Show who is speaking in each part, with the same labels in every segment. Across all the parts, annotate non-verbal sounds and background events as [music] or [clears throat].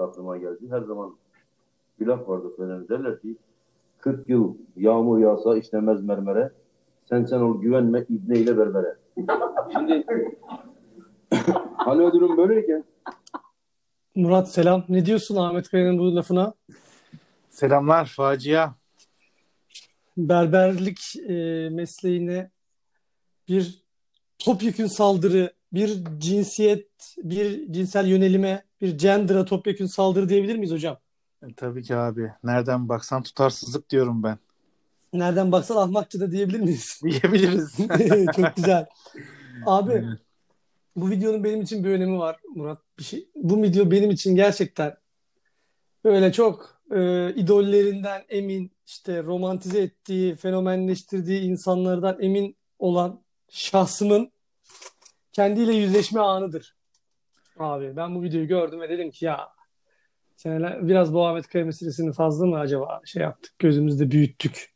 Speaker 1: aklıma geldi. Her zaman bir laf vardır söylenir. Derler ki 40 yıl yağmur yağsa işlemez mermere. Sen sen ol güvenme İbne ile berbere. [laughs] Şimdi hani durum böyleyken
Speaker 2: Murat selam. Ne diyorsun Ahmet Kaya'nın bu lafına?
Speaker 3: Selamlar facia.
Speaker 2: Berberlik e, mesleğine bir topyekün saldırı, bir cinsiyet, bir cinsel yönelime, bir gender'a topyekün saldırı diyebilir miyiz hocam?
Speaker 3: E, tabii ki abi. Nereden baksan tutarsızlık diyorum ben.
Speaker 2: Nereden baksan ahmakça da diyebilir miyiz? [laughs]
Speaker 3: Diyebiliriz. [laughs]
Speaker 2: Çok güzel. Abi bu videonun benim için bir önemi var Murat. Bir şey, bu video benim için gerçekten böyle çok e, idollerinden emin, işte romantize ettiği, fenomenleştirdiği insanlardan emin olan şahsımın kendiyle yüzleşme anıdır. Abi ben bu videoyu gördüm ve dedim ki ya seneler, biraz bu Ahmet Kaya meselesini fazla mı acaba şey yaptık, gözümüzde büyüttük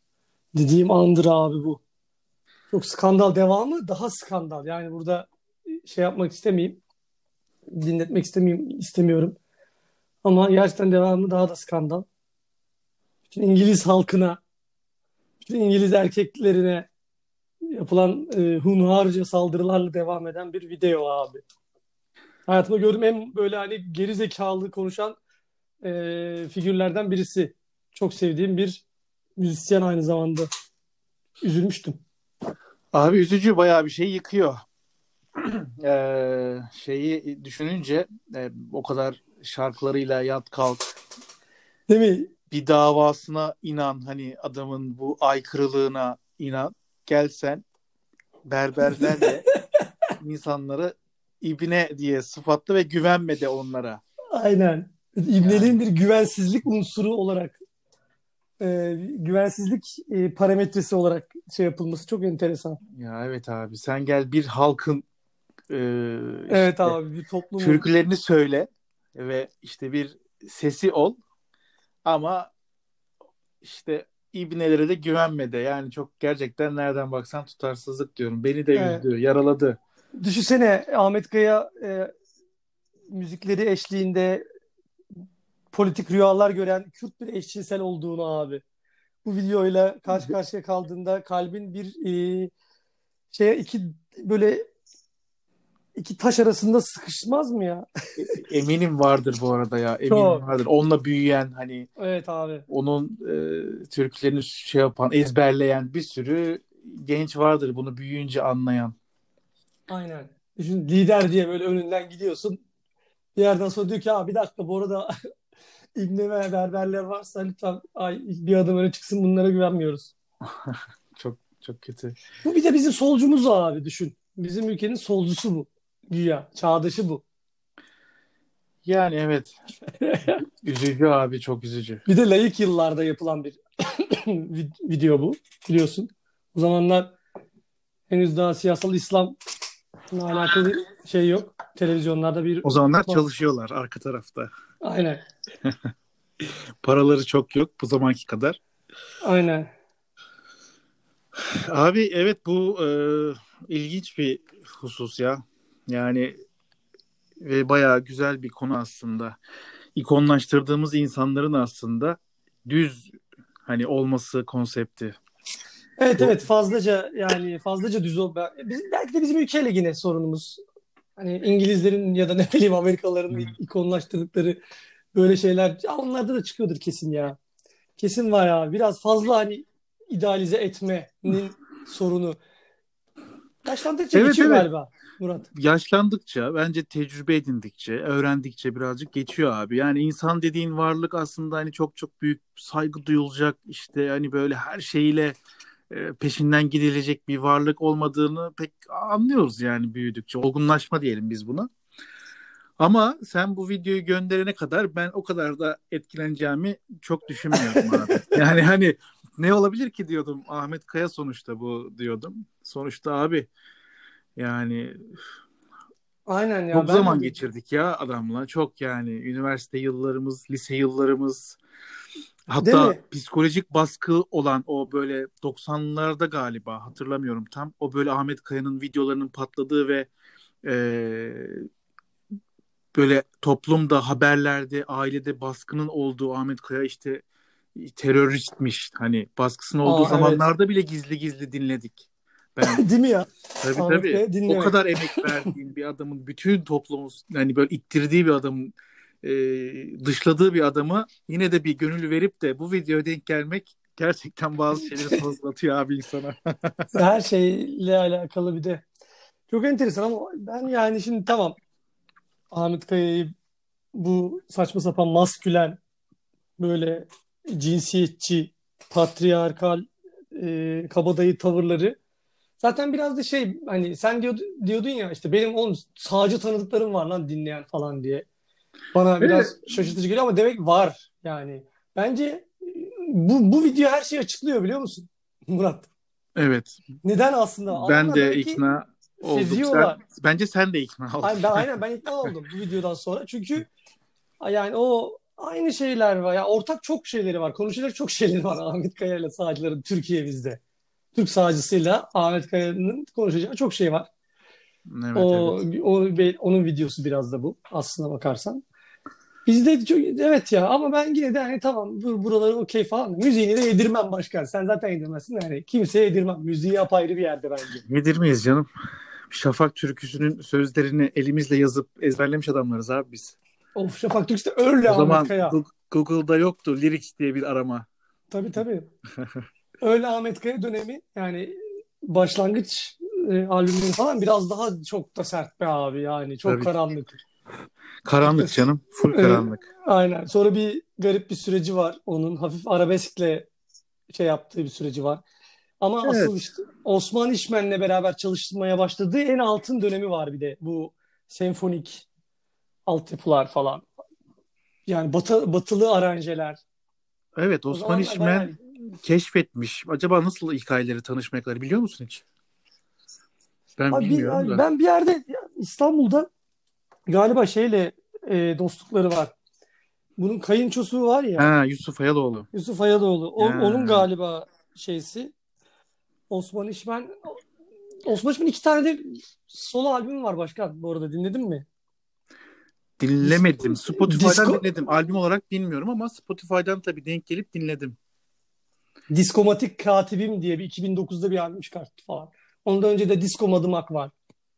Speaker 2: dediğim andır abi bu. Çok skandal devamı daha skandal. Yani burada şey yapmak istemeyeyim. Dinletmek istemeyeyim, istemiyorum. Ama gerçekten devamı daha da skandal. Bütün İngiliz halkına, bütün İngiliz erkeklerine yapılan e, hunharca saldırılarla devam eden bir video abi. Hayatımda gördüğüm en böyle hani geri zekalı konuşan e, figürlerden birisi. Çok sevdiğim bir müzisyen aynı zamanda. Üzülmüştüm.
Speaker 3: Abi üzücü bayağı bir şey yıkıyor. ee, [clears throat] şeyi düşününce e, o kadar şarkılarıyla yat kalk
Speaker 2: Değil mi?
Speaker 3: bir davasına inan hani adamın bu aykırılığına inan gelsen berberlerle [laughs] insanları ibne diye sıfatlı ve güvenme de onlara.
Speaker 2: Aynen. İbneliğin bir güvensizlik unsuru olarak e, güvensizlik e, parametresi olarak şey yapılması çok enteresan.
Speaker 3: Ya evet abi sen gel bir halkın e,
Speaker 2: Evet
Speaker 3: işte
Speaker 2: abi bir toplumun
Speaker 3: türkülerini söyle ve işte bir sesi ol ama işte ibnelere de güvenme de yani çok gerçekten nereden baksan tutarsızlık diyorum. Beni de
Speaker 2: Evet.
Speaker 3: üzdü, yaraladı.
Speaker 2: Düşünsene Ahmet Kaya e, müzikleri eşliğinde politik rüyalar gören Kürt bir eşcinsel olduğunu abi. Bu videoyla karşı karşıya kaldığında kalbin bir e, şeye iki böyle iki taş arasında sıkışmaz mı ya?
Speaker 3: Eminim vardır bu arada ya. Eminim
Speaker 2: Çok.
Speaker 3: vardır. Onunla büyüyen hani
Speaker 2: Evet abi.
Speaker 3: onun e, türkülerini şey yapan, ezberleyen bir sürü genç vardır bunu büyüyünce anlayan.
Speaker 2: Aynen. Düşün lider diye böyle önünden gidiyorsun. Bir yerden sonra diyor ki abi bir dakika bu arada [laughs] İbne ve berberler varsa lütfen ay, bir adım öne çıksın bunlara güvenmiyoruz. [laughs]
Speaker 3: Çok çok kötü.
Speaker 2: Bu bir de bizim solcumuz abi düşün. Bizim ülkenin solcusu bu. Güya. Çağdaşı bu.
Speaker 3: Yani evet. [laughs] Üzücü abi çok üzücü.
Speaker 2: Bir de layık yıllarda yapılan bir [coughs] vid- video bu. Biliyorsun. O zamanlar henüz daha siyasal İslam'la alakalı şey yok. Televizyonlarda bir...
Speaker 3: O zamanlar çalışıyorlar arka tarafta.
Speaker 2: Aynen. [laughs]
Speaker 3: Paraları çok yok bu zamanki kadar.
Speaker 2: Aynen.
Speaker 3: Abi evet bu e, ilginç bir husus ya. Yani ve bayağı güzel bir konu aslında. İkonlaştırdığımız insanların aslında düz hani olması konsepti.
Speaker 2: Evet evet fazlaca yani fazlaca düz ol. Bizim, belki de bizim ülkeyle yine sorunumuz. Hani İngilizlerin ya da ne bileyim Amerikalıların
Speaker 3: Hmm.
Speaker 2: ikonlaştırdıkları böyle şeyler. Ya onlarda da çıkıyordur kesin ya. Kesin var ya. Biraz fazla hani idealize etmenin [laughs] sorunu. Yaşlandıkça
Speaker 3: Evet,
Speaker 2: geçiyor
Speaker 3: evet.
Speaker 2: galiba Murat.
Speaker 3: Yaşlandıkça bence tecrübe edindikçe, öğrendikçe birazcık geçiyor abi. Yani insan dediğin varlık aslında hani çok çok büyük saygı duyulacak işte hani böyle her şeyiyle e, peşinden gidilecek bir varlık olmadığını pek anlıyoruz yani büyüdükçe. Olgunlaşma diyelim biz buna. Ama sen bu videoyu gönderene kadar ben o kadar da etkileneceğimi çok düşünmüyorum abi. [laughs] Yani hani ne olabilir ki diyordum. Ahmet Kaya sonuçta bu diyordum. Sonuçta abi yani
Speaker 2: Aynen ya.
Speaker 3: çok zaman
Speaker 2: de-
Speaker 3: geçirdik ya adamla. Çok yani üniversite yıllarımız, lise yıllarımız. Hatta psikolojik baskı olan o böyle 90'larda galiba hatırlamıyorum tam. O böyle Ahmet Kaya'nın videolarının patladığı ve e, böyle toplumda, haberlerde, ailede baskının olduğu Ahmet Kaya işte teröristmiş. Hani baskısının olduğu
Speaker 2: Aa,
Speaker 3: zamanlarda bile gizli gizli dinledik. Ben [laughs]
Speaker 2: Değil mi ya?
Speaker 3: tabii
Speaker 2: Ahmet
Speaker 3: tabii. O kadar emek verdiğin bir adamın bütün toplumu hani böyle ittirdiği bir adamın e, dışladığı bir adamı yine de bir gönül verip de bu videoya denk gelmek gerçekten bazı şeyleri [laughs] sorgulatıyor abi insana. [laughs]
Speaker 2: Her şeyle alakalı bir de. Çok enteresan ama ben yani şimdi tamam Ahmet Kaya'yı bu saçma sapan maskülen böyle cinsiyetçi, patriarkal, e, kabadayı tavırları zaten biraz da şey hani sen diyordu, diyordun ya işte benim oğlum sağcı tanıdıklarım var lan dinleyen falan diye. Bana biraz şaşırtıcı geliyor ama demek var yani. Bence bu, bu video her şeyi açıklıyor biliyor musun [laughs] Murat?
Speaker 3: Evet.
Speaker 2: Neden aslında?
Speaker 3: Ben de ikna oldum.
Speaker 2: seziyorlar.
Speaker 3: Sen, bence sen de ikna oldun.
Speaker 2: Aynen ben, aynen ben ikna oldum bu videodan sonra. Çünkü [laughs] yani o aynı şeyler var. Ya ortak çok şeyleri var. Konuşacak çok şeyleri var [laughs] Ahmet Kaya ile sağcıların Türkiye'mizde. Türk sağcısıyla Ahmet Kaya'nın konuşacağı çok şey var.
Speaker 3: Evet,
Speaker 2: o,
Speaker 3: evet.
Speaker 2: o onun videosu biraz da bu aslına bakarsan. Bizde çok, evet ya ama ben yine de hani tamam bu, buraları okey falan. Müziğini de yedirmem başkan. Sen zaten yedirmezsin de yani kimseye yedirmem. Müziği apayrı bir yerde bence.
Speaker 3: Yedir miyiz canım? Şafak türküsünün sözlerini elimizle yazıp ezberlemiş adamlarız abi biz.
Speaker 2: Of Şafak Türk'te öyle
Speaker 3: O zaman
Speaker 2: Kaya.
Speaker 3: Google'da yoktu lyrics diye bir arama.
Speaker 2: Tabii tabii. [laughs] Öyle Ahmet Kaya dönemi yani başlangıç e, albümleri falan biraz daha çok da sert be abi yani çok
Speaker 3: Tabii.
Speaker 2: karanlık.
Speaker 3: Karanlık canım. Full karanlık.
Speaker 2: Aynen. Sonra bir garip bir süreci var. Onun hafif arabeskle şey yaptığı bir süreci var. Ama
Speaker 3: Evet.
Speaker 2: asıl işte Osman İşmen'le beraber çalışmaya başladığı en altın dönemi var bir de. Bu senfonik altyapılar falan. Yani batı, batılı aranjeler.
Speaker 3: Evet Osman İşmen
Speaker 2: bayağı-
Speaker 3: keşfetmiş. Acaba nasıl hikayeleri tanışmakları biliyor musun hiç? Ben
Speaker 2: Abi bir-
Speaker 3: bilmiyorum da.
Speaker 2: ben bir yerde İstanbul'da galiba şeyle e, dostlukları var. Bunun kayınçosu var ya
Speaker 3: Ha Yusuf Ayaloğlu.
Speaker 2: Yusuf Ayadoğlu. O,
Speaker 3: Ha.
Speaker 2: onun galiba şeysi Osman İşmen Osman İşmen iki tane de solo albüm var başkan. Bu arada dinledin mi?
Speaker 3: Dinlemedim. Spotify'dan
Speaker 2: Disco-
Speaker 3: dinledim. Albüm olarak bilmiyorum ama Spotify'dan tabii denk gelip dinledim.
Speaker 2: Diskomatik Katibim diye bir 2009'da bir albüm çıkarttı falan. Ondan önce de Disco Madımak var.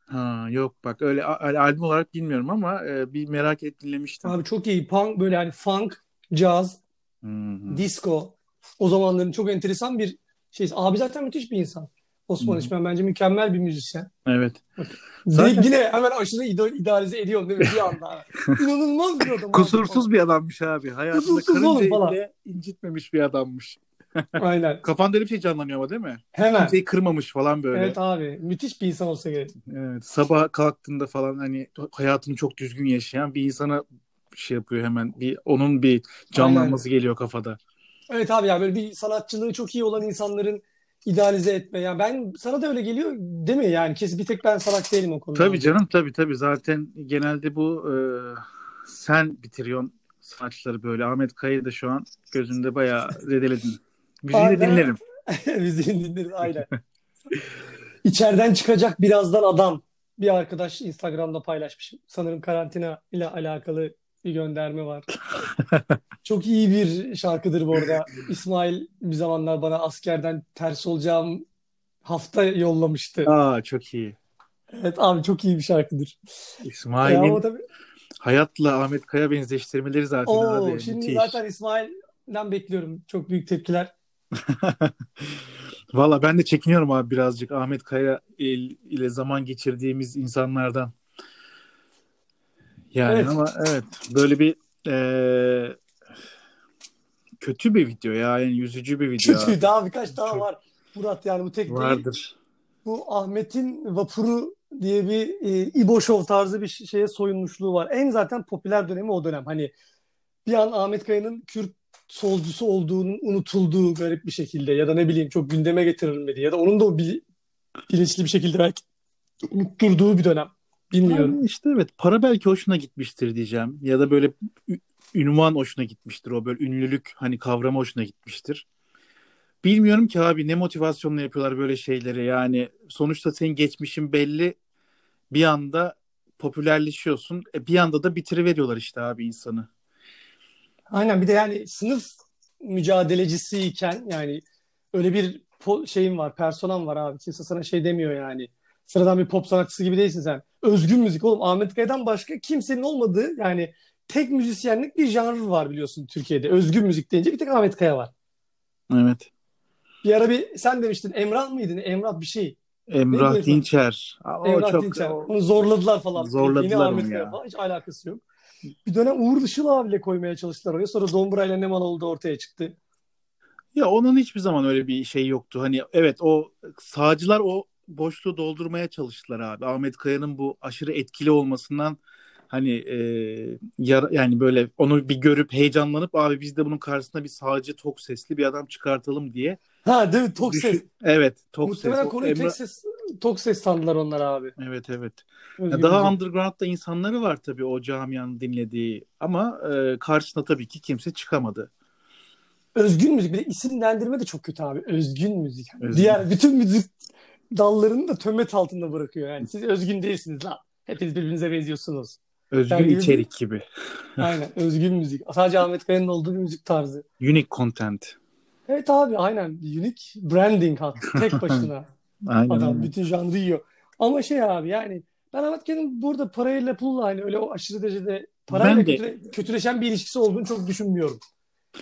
Speaker 3: Ha yok bak öyle a- albüm olarak bilmiyorum ama e, bir merak et dinlemiştim.
Speaker 2: Abi çok iyi. Punk böyle hani funk, caz,
Speaker 3: Hı hı.
Speaker 2: disco. O zamanların çok enteresan bir şey. Abi zaten müthiş bir insan. Osman
Speaker 3: Hı.
Speaker 2: İşmen bence mükemmel bir müzisyen.
Speaker 3: Evet.
Speaker 2: Zaten... Yine hemen aşırı idol, idealize ediyorum değil mi bir anda? [laughs] İnanılmaz bir adam. abi.
Speaker 3: Kusursuz bir adammış abi. Hayatında
Speaker 2: Kusursuz
Speaker 3: karıncayı
Speaker 2: falan.
Speaker 3: bile incitmemiş bir adammış.
Speaker 2: Aynen.
Speaker 3: Kafanda öyle bir şey canlanıyor ama değil mi?
Speaker 2: Hemen.
Speaker 3: Kimseyi kırmamış falan böyle.
Speaker 2: Evet abi. Müthiş bir insan olsa gerek.
Speaker 3: Evet, sabah kalktığında falan hani hayatını çok düzgün yaşayan bir insana şey yapıyor hemen. Bir onun bir canlanması geliyor kafada.
Speaker 2: Evet abi ya böyle bir sanatçılığı çok iyi olan insanların idealize etme. Yani ben sana da öyle geliyor değil mi? Yani kesin bir tek ben salak değilim o konuda.
Speaker 3: Tabii canım tabii tabii. Zaten genelde bu e, sen bitiriyorsun sanatçıları böyle. Ahmet Kaya'yı da şu an gözümde bayağı zedeledin. Müziğini [laughs]
Speaker 2: Aynen.
Speaker 3: dinlerim.
Speaker 2: Müziğini dinleriz aynen. İçeriden çıkacak birazdan adam. Bir arkadaş Instagram'da paylaşmış. Sanırım karantina ile alakalı bir gönderme var. [laughs] Çok iyi bir şarkıdır bu arada. İsmail bir zamanlar bana askerden ters olacağım hafta yollamıştı.
Speaker 3: Aa çok iyi.
Speaker 2: Evet abi çok iyi bir şarkıdır.
Speaker 3: İsmail'in
Speaker 2: ama tabii
Speaker 3: hayatla Ahmet Kaya benzeştirmeleri zaten
Speaker 2: Oo,
Speaker 3: abi.
Speaker 2: şimdi
Speaker 3: müthiş.
Speaker 2: zaten İsmail'den bekliyorum çok büyük tepkiler. [laughs]
Speaker 3: Valla ben de çekiniyorum abi birazcık Ahmet Kaya il- ile zaman geçirdiğimiz insanlardan. Yani
Speaker 2: Evet.
Speaker 3: ama evet böyle bir eee, kötü bir video ya yani yüzücü bir video
Speaker 2: Kötü daha birkaç daha
Speaker 3: Çok-
Speaker 2: var. Murat yani bu tek değil.
Speaker 3: vardır.
Speaker 2: Bu Ahmet'in Vapuru diye bir e, İbo Show tarzı bir şeye soyunmuşluğu var. En zaten popüler dönemi o dönem. Hani bir an Ahmet Kaya'nın Kürt solcusu olduğunun unutulduğu garip bir şekilde ya da ne bileyim çok gündeme getirilmedi ya da onun da o bil- bilinçli bir şekilde belki unutturduğu bir dönem. Bilmiyorum.
Speaker 3: Yani işte evet para belki hoşuna gitmiştir diyeceğim ya da böyle ünvan hoşuna gitmiştir o böyle ünlülük hani kavramı hoşuna gitmiştir. Bilmiyorum ki abi ne motivasyonla yapıyorlar böyle şeyleri yani sonuçta senin geçmişin belli bir anda popülerleşiyorsun. E, bir anda da bitiriveriyorlar işte abi insanı.
Speaker 2: Aynen bir de yani sınıf mücadelecisiyken yani öyle bir şeyin var, personan var abi. Kimse sana şey demiyor yani. Sıradan bir pop sanatçısı gibi değilsin sen. Özgün müzik oğlum. Ahmet Kaya'dan başka kimsenin olmadığı yani tek müzisyenlik bir janr var biliyorsun Türkiye'de. Özgün müzik deyince bir tek Ahmet Kaya var.
Speaker 3: Evet.
Speaker 2: Bir ara bir sen demiştin Emrah mıydın? Emrah bir şey.
Speaker 3: Emrah? Dinçer. O
Speaker 2: Emrah
Speaker 3: çok
Speaker 2: Dinçer. Onu zorladılar falan.
Speaker 3: Zorladılar
Speaker 2: Yine
Speaker 3: onu
Speaker 2: Ahmet
Speaker 3: ya.
Speaker 2: Kaya falan. Hiç alakası yok. Bir dönem Uğur Işıl abiyle koymaya çalıştılar oraya. Sonra Dombra'yla ne mal oldu ortaya çıktı.
Speaker 3: Ya onun hiçbir zaman öyle bir şey yoktu. Hani evet o sağcılar o boşluğu doldurmaya çalıştılar abi. Ahmet Kaya'nın bu aşırı etkili olmasından hani e, yara- yani böyle onu bir görüp heyecanlanıp abi biz de bunun karşısına bir sağcı tok sesli bir adam çıkartalım diye.
Speaker 2: Ha değil mi? Tok ses.
Speaker 3: Evet, tok ses.
Speaker 2: Muhtemelen
Speaker 3: O
Speaker 2: konuyu
Speaker 3: Emrah-
Speaker 2: tek ses, tok ses sandılar onlar abi.
Speaker 3: Evet evet.
Speaker 2: Özgür
Speaker 3: Ya daha underground'da insanları var tabii o camianın dinlediği ama e, karşısına tabii ki kimse çıkamadı.
Speaker 2: Özgün müzik. Bir de isimlendirme de çok kötü abi. Özgün müzik.
Speaker 3: Özgün.
Speaker 2: Diğer bütün müzik dallarını da tömet altında bırakıyor yani. Siz özgün değilsiniz lan. Hepiniz birbirinize benziyorsunuz.
Speaker 3: Özgün
Speaker 2: Yani gibi-
Speaker 3: içerik gibi.
Speaker 2: Aynen. Özgün müzik. Sadece Ahmet Kaya'nın olduğu bir müzik tarzı.
Speaker 3: Unique content.
Speaker 2: Evet abi aynen. Unique branding hat. Tek [laughs] başına.
Speaker 3: Aynen.
Speaker 2: Adam
Speaker 3: aynen.
Speaker 2: bütün janrı yiyor. Ama şey abi yani ben Ahmet Kaya'nın burada parayla pulla hani öyle o aşırı derecede parayla
Speaker 3: Ben de-
Speaker 2: kötüle- kötüleşen bir ilişkisi olduğunu çok düşünmüyorum.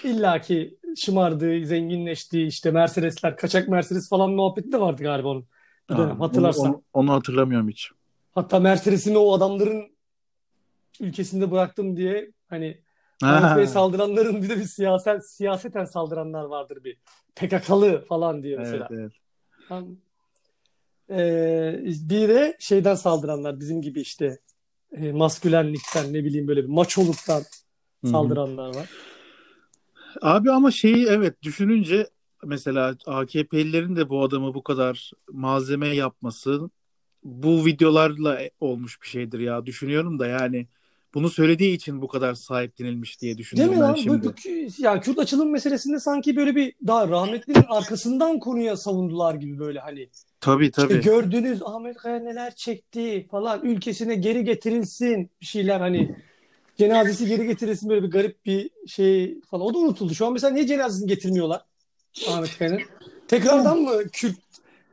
Speaker 2: İlla ki şımardığı, zenginleştiği işte Mercedesler, kaçak Mercedes falan muhabbeti de vardı galiba onun. Bir dönem, hatırlarsan.
Speaker 3: Onu, onu, onu hatırlamıyorum hiç.
Speaker 2: Hatta Mercedes'imi o adamların ülkesinde bıraktım diye hani
Speaker 3: Ha.
Speaker 2: Ahmet saldıranların bir de bir siyaset, siyaseten saldıranlar vardır bir. PKK'lı falan diye mesela.
Speaker 3: Evet, evet.
Speaker 2: Tam, Ee, bir de şeyden saldıranlar bizim gibi işte e, maskülenlikten ne bileyim böyle bir maçoluktan saldıranlar var.
Speaker 3: Abi ama şeyi evet düşününce mesela AKP'lilerin de bu adamı bu kadar malzeme yapması bu videolarla olmuş bir şeydir ya düşünüyorum da yani bunu söylediği için bu kadar sahiplenilmiş diye
Speaker 2: Değil
Speaker 3: düşünüyorum
Speaker 2: mi
Speaker 3: ben
Speaker 2: lan?
Speaker 3: şimdi.
Speaker 2: Bu, yani Kürt açılım meselesinde sanki böyle bir daha rahmetlinin arkasından konuya savundular gibi böyle hani.
Speaker 3: Tabii
Speaker 2: İşte
Speaker 3: tabii.
Speaker 2: gördünüz Ahmet Kaya neler çekti falan ülkesine geri getirilsin bir şeyler hani cenazesi geri getirilsin böyle bir garip bir şey falan. O da unutuldu. Şu an mesela niye cenazesini getirmiyorlar Ahmet Kaya'nın? Tekrardan mı Kürt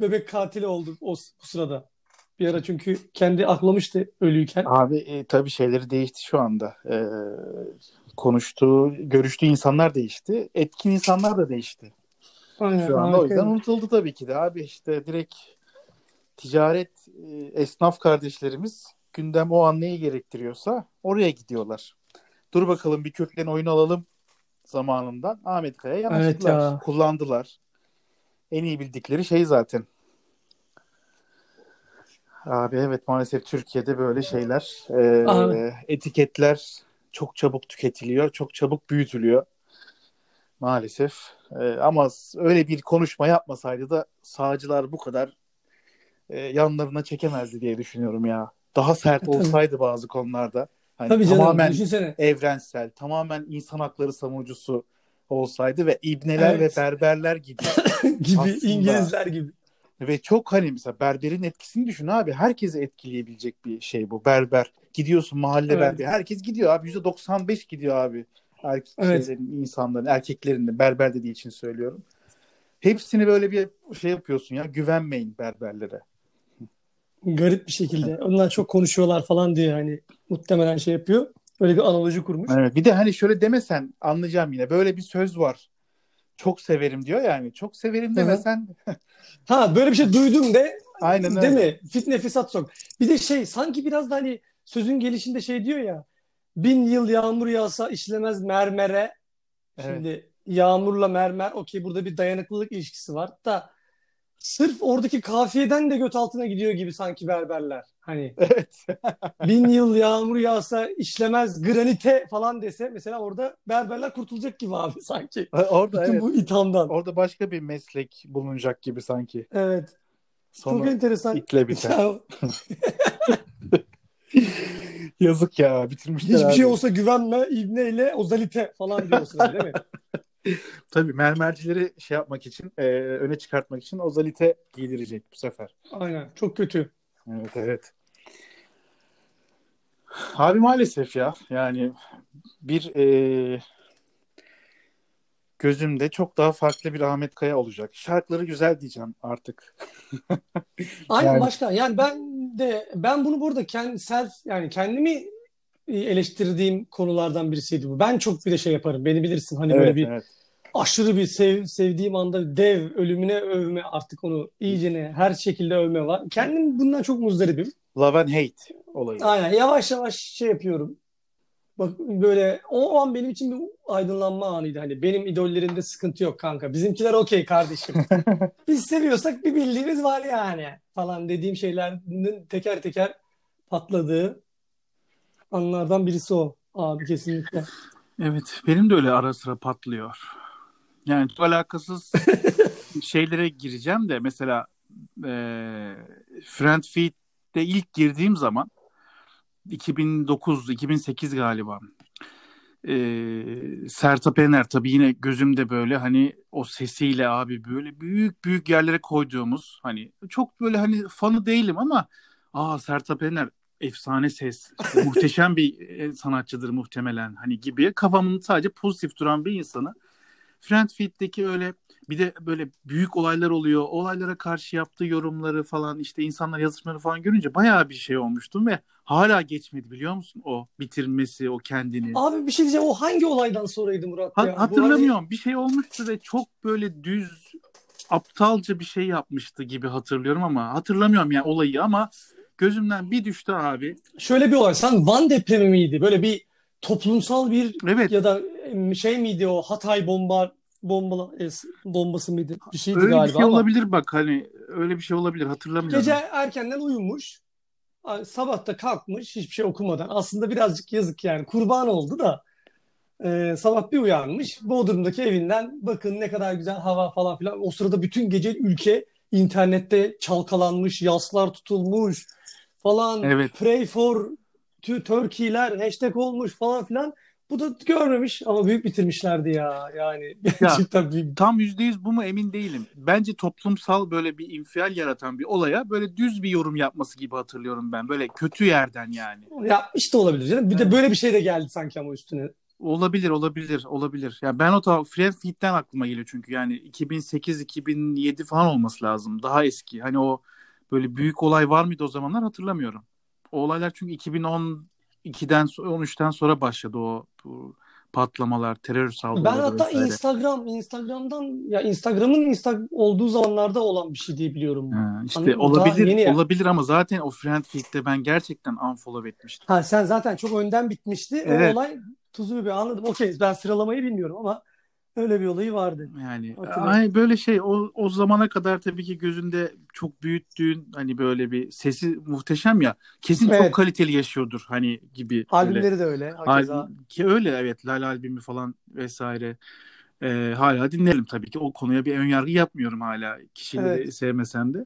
Speaker 2: bebek katili oldu o, bu sırada? Bir ara çünkü kendi aklamıştı ölüyken.
Speaker 3: Abi e, tabii şeyleri değişti şu anda. Ee, konuştuğu, görüştüğü insanlar değişti. Etkin insanlar da değişti.
Speaker 2: Aynen,
Speaker 3: Şu anda o
Speaker 2: Ahmet
Speaker 3: yüzden unutuldu tabii ki de abi işte direkt ticaret e, esnaf kardeşlerimiz gündem o an neyi gerektiriyorsa oraya gidiyorlar. Dur bakalım bir Kürtlerin oyunu alalım zamanından Ahmet Kaya yanaştılar.
Speaker 2: Evet ya.
Speaker 3: Kullandılar. En iyi bildikleri şey zaten. Abi evet maalesef Türkiye'de böyle şeyler e, etiketler çok çabuk tüketiliyor, çok çabuk büyütülüyor. Maalesef. E, ama öyle bir konuşma yapmasaydı da sağcılar bu kadar e, yanlarına çekemezdi diye düşünüyorum ya. Daha sert
Speaker 2: E,
Speaker 3: olsaydı bazı konularda. Hani
Speaker 2: Tabii canım
Speaker 3: tamamen
Speaker 2: düşünsene.
Speaker 3: evrensel, tamamen insan hakları savunucusu olsaydı ve ibneler
Speaker 2: Evet.
Speaker 3: ve berberler gibi [laughs]
Speaker 2: gibi
Speaker 3: Aslında-
Speaker 2: İngilizler gibi.
Speaker 3: Ve çok hani mesela berberin etkisini düşün abi. Herkesi etkileyebilecek bir şey bu. Berber. Gidiyorsun mahalle
Speaker 2: Evet.
Speaker 3: berber. Herkes gidiyor abi. %95 gidiyor abi. Erkek
Speaker 2: Evet.
Speaker 3: şeylerin, insanların, erkeklerin de berber dediği için söylüyorum. Hepsini böyle bir şey yapıyorsun ya. Güvenmeyin berberlere.
Speaker 2: Garip bir şekilde. Onlar çok konuşuyorlar falan diye hani muhtemelen şey yapıyor. Öyle bir analoji kurmuş.
Speaker 3: Evet. Bir de hani şöyle demesen anlayacağım yine. Böyle bir söz var. Çok severim diyor yani. Çok severim demesen [laughs]
Speaker 2: Ha böyle bir şey duydum de
Speaker 3: aynen
Speaker 2: değil
Speaker 3: öyle.
Speaker 2: mi? Fitne fesat sok. Bir de şey sanki biraz da hani sözün gelişinde şey diyor ya bin yıl yağmur yağsa işlemez mermere.
Speaker 3: Evet.
Speaker 2: Şimdi yağmurla mermer okey burada bir dayanıklılık ilişkisi var da sırf oradaki kafiyeden de göt altına gidiyor gibi sanki berberler. Hani [laughs]
Speaker 3: Evet.
Speaker 2: bin yıl yağmur yağsa işlemez granite falan dese mesela orada berberler kurtulacak gibi abi [laughs] sanki.
Speaker 3: Orada
Speaker 2: Bütün
Speaker 3: evet.
Speaker 2: bu ithamdan.
Speaker 3: Orada başka bir meslek bulunacak gibi sanki.
Speaker 2: Evet. Çok
Speaker 3: Sonu
Speaker 2: enteresan.
Speaker 3: itle biter.
Speaker 2: Ya, [laughs]
Speaker 3: Yazık ya bitirmişler
Speaker 2: hiçbir
Speaker 3: abi.
Speaker 2: şey olsa güvenme, ibneyle ozalite falan diyorsun değil mi?
Speaker 3: Tabii mermercileri şey yapmak için, e, öne çıkartmak için ozalite giydirecek bu sefer.
Speaker 2: Aynen. Çok kötü.
Speaker 3: Evet evet. Abi maalesef ya. Yani bir e, gözümde çok daha farklı bir Ahmet Kaya olacak. Şarkıları güzel diyeceğim artık. [laughs]
Speaker 2: Aynen
Speaker 3: Yani-
Speaker 2: başka. Yani ben de ben bunu burada kendi self yani kendimi eleştirdiğim konulardan birisiydi bu. Ben çok bir de şey yaparım. Beni bilirsin hani böyle
Speaker 3: Evet,
Speaker 2: bir
Speaker 3: evet.
Speaker 2: Aşırı bir sev, sevdiğim anda dev ölümüne övme artık onu iyicene her şekilde övme var. Kendim bundan çok muzdaribim.
Speaker 3: Love and Hate olayı.
Speaker 2: Aynen yavaş yavaş şey yapıyorum. Bak böyle o an benim için bir aydınlanma anıydı. Hani benim idollerimde sıkıntı yok kanka. Bizimkiler okey kardeşim. [laughs] Biz seviyorsak bir bildiğimiz var yani falan dediğim şeylerin teker teker patladığı anlardan birisi o abi kesinlikle.
Speaker 3: Evet, benim de öyle ara sıra patlıyor. Yani çok alakasız [laughs] şeylere gireceğim de mesela e, Friend Feed'de ilk girdiğim zaman 2009-2008 galiba. E, Sertab Erener tabii yine gözümde böyle hani o sesiyle abi böyle büyük büyük yerlere koyduğumuz hani çok böyle hani fanı değilim ama aa Sertab Erener efsane ses. Muhteşem bir e, sanatçıdır muhtemelen hani gibi kafamın sadece pozitif duran bir insanı Friend Feed'deki öyle bir de böyle büyük olaylar oluyor. Olaylara karşı yaptığı yorumları falan işte insanlar yazışmaları falan görünce bayağı bir şey olmuştum ve hala geçmedi biliyor musun o bitirmesi o kendini.
Speaker 2: Abi bir şey diyeceğim o hangi olaydan sonraydı Murat
Speaker 3: Ha-
Speaker 2: ya? Bu
Speaker 3: hatırlamıyorum. Bir şey olmuştu ve çok böyle düz aptalca bir şey yapmıştı gibi hatırlıyorum ama hatırlamıyorum yani olayı ama gözümden bir düştü abi.
Speaker 2: hani şöyle bir olay. Sen Van depremi miydi? Böyle bir toplumsal bir
Speaker 3: Evet.
Speaker 2: ya da şey miydi o Hatay bomba bombala es- bombası mıydı? Bir şeydi
Speaker 3: Öyle bir
Speaker 2: galiba
Speaker 3: şey
Speaker 2: ama.
Speaker 3: olabilir bak hani öyle bir şey olabilir hatırlamıyorum.
Speaker 2: Gece erkenden uyumuş. Sabah da kalkmış hiçbir şey okumadan. Aslında birazcık yazık yani. Kurban oldu da. Ee, sabah bir uyanmış. Bodrum'daki evinden bakın ne kadar güzel hava falan filan. O sırada bütün gece ülke internette çalkalanmış, yaslar tutulmuş falan.
Speaker 3: Evet.
Speaker 2: Pray for to Turkey'ler hashtag olmuş falan filan. Bu da görmemiş ama büyük bitirmişlerdi ya. Yani gerçekten ya, büyük.
Speaker 3: Tam %100 bu mu emin değilim. Bence toplumsal böyle bir infial yaratan bir olaya böyle düz bir yorum yapması gibi hatırlıyorum ben. Böyle kötü yerden yani.
Speaker 2: Yapmış da olabilir canım. Bir
Speaker 3: evet.
Speaker 2: de böyle bir şey de geldi sanki ama üstüne.
Speaker 3: Olabilir, olabilir, olabilir. Ya yani ben o ta Fred Fit'ten aklıma geliyor çünkü yani 2008-2007 falan olması lazım. Daha eski. Hani o böyle büyük olay var mıydı o zamanlar hatırlamıyorum. O olaylar çünkü 2010 2'den 13'ten sonra başladı o bu patlamalar, terör saldırıları.
Speaker 2: Ben hatta
Speaker 3: vesaire.
Speaker 2: Instagram, Instagram'dan ya Instagram'ın Insta olduğu zamanlarda olan bir şey diye biliyorum.
Speaker 3: Ha, işte
Speaker 2: Anladın
Speaker 3: olabilir, olabilir ama zaten o friend feed'de ben gerçekten unfollow etmiştim.
Speaker 2: Ha sen zaten çok önden bitmişti.
Speaker 3: Evet.
Speaker 2: O olay tuzu bir anladım. Okey ben sıralamayı bilmiyorum ama öyle bir olayı vardı.
Speaker 3: Yani ay böyle şey o o zamana kadar tabii ki gözünde çok büyüttüğün hani böyle bir sesi muhteşem ya. Kesin
Speaker 2: Evet.
Speaker 3: çok kaliteli yaşıyordur hani gibi.
Speaker 2: Albümleri de öyle.
Speaker 3: Albüm- ki öyle evet Lal albümü falan vesaire. Ee, hala dinlerim tabii ki. O konuya bir önyargı yapmıyorum hala. Kişileri
Speaker 2: Evet.
Speaker 3: sevmesem de.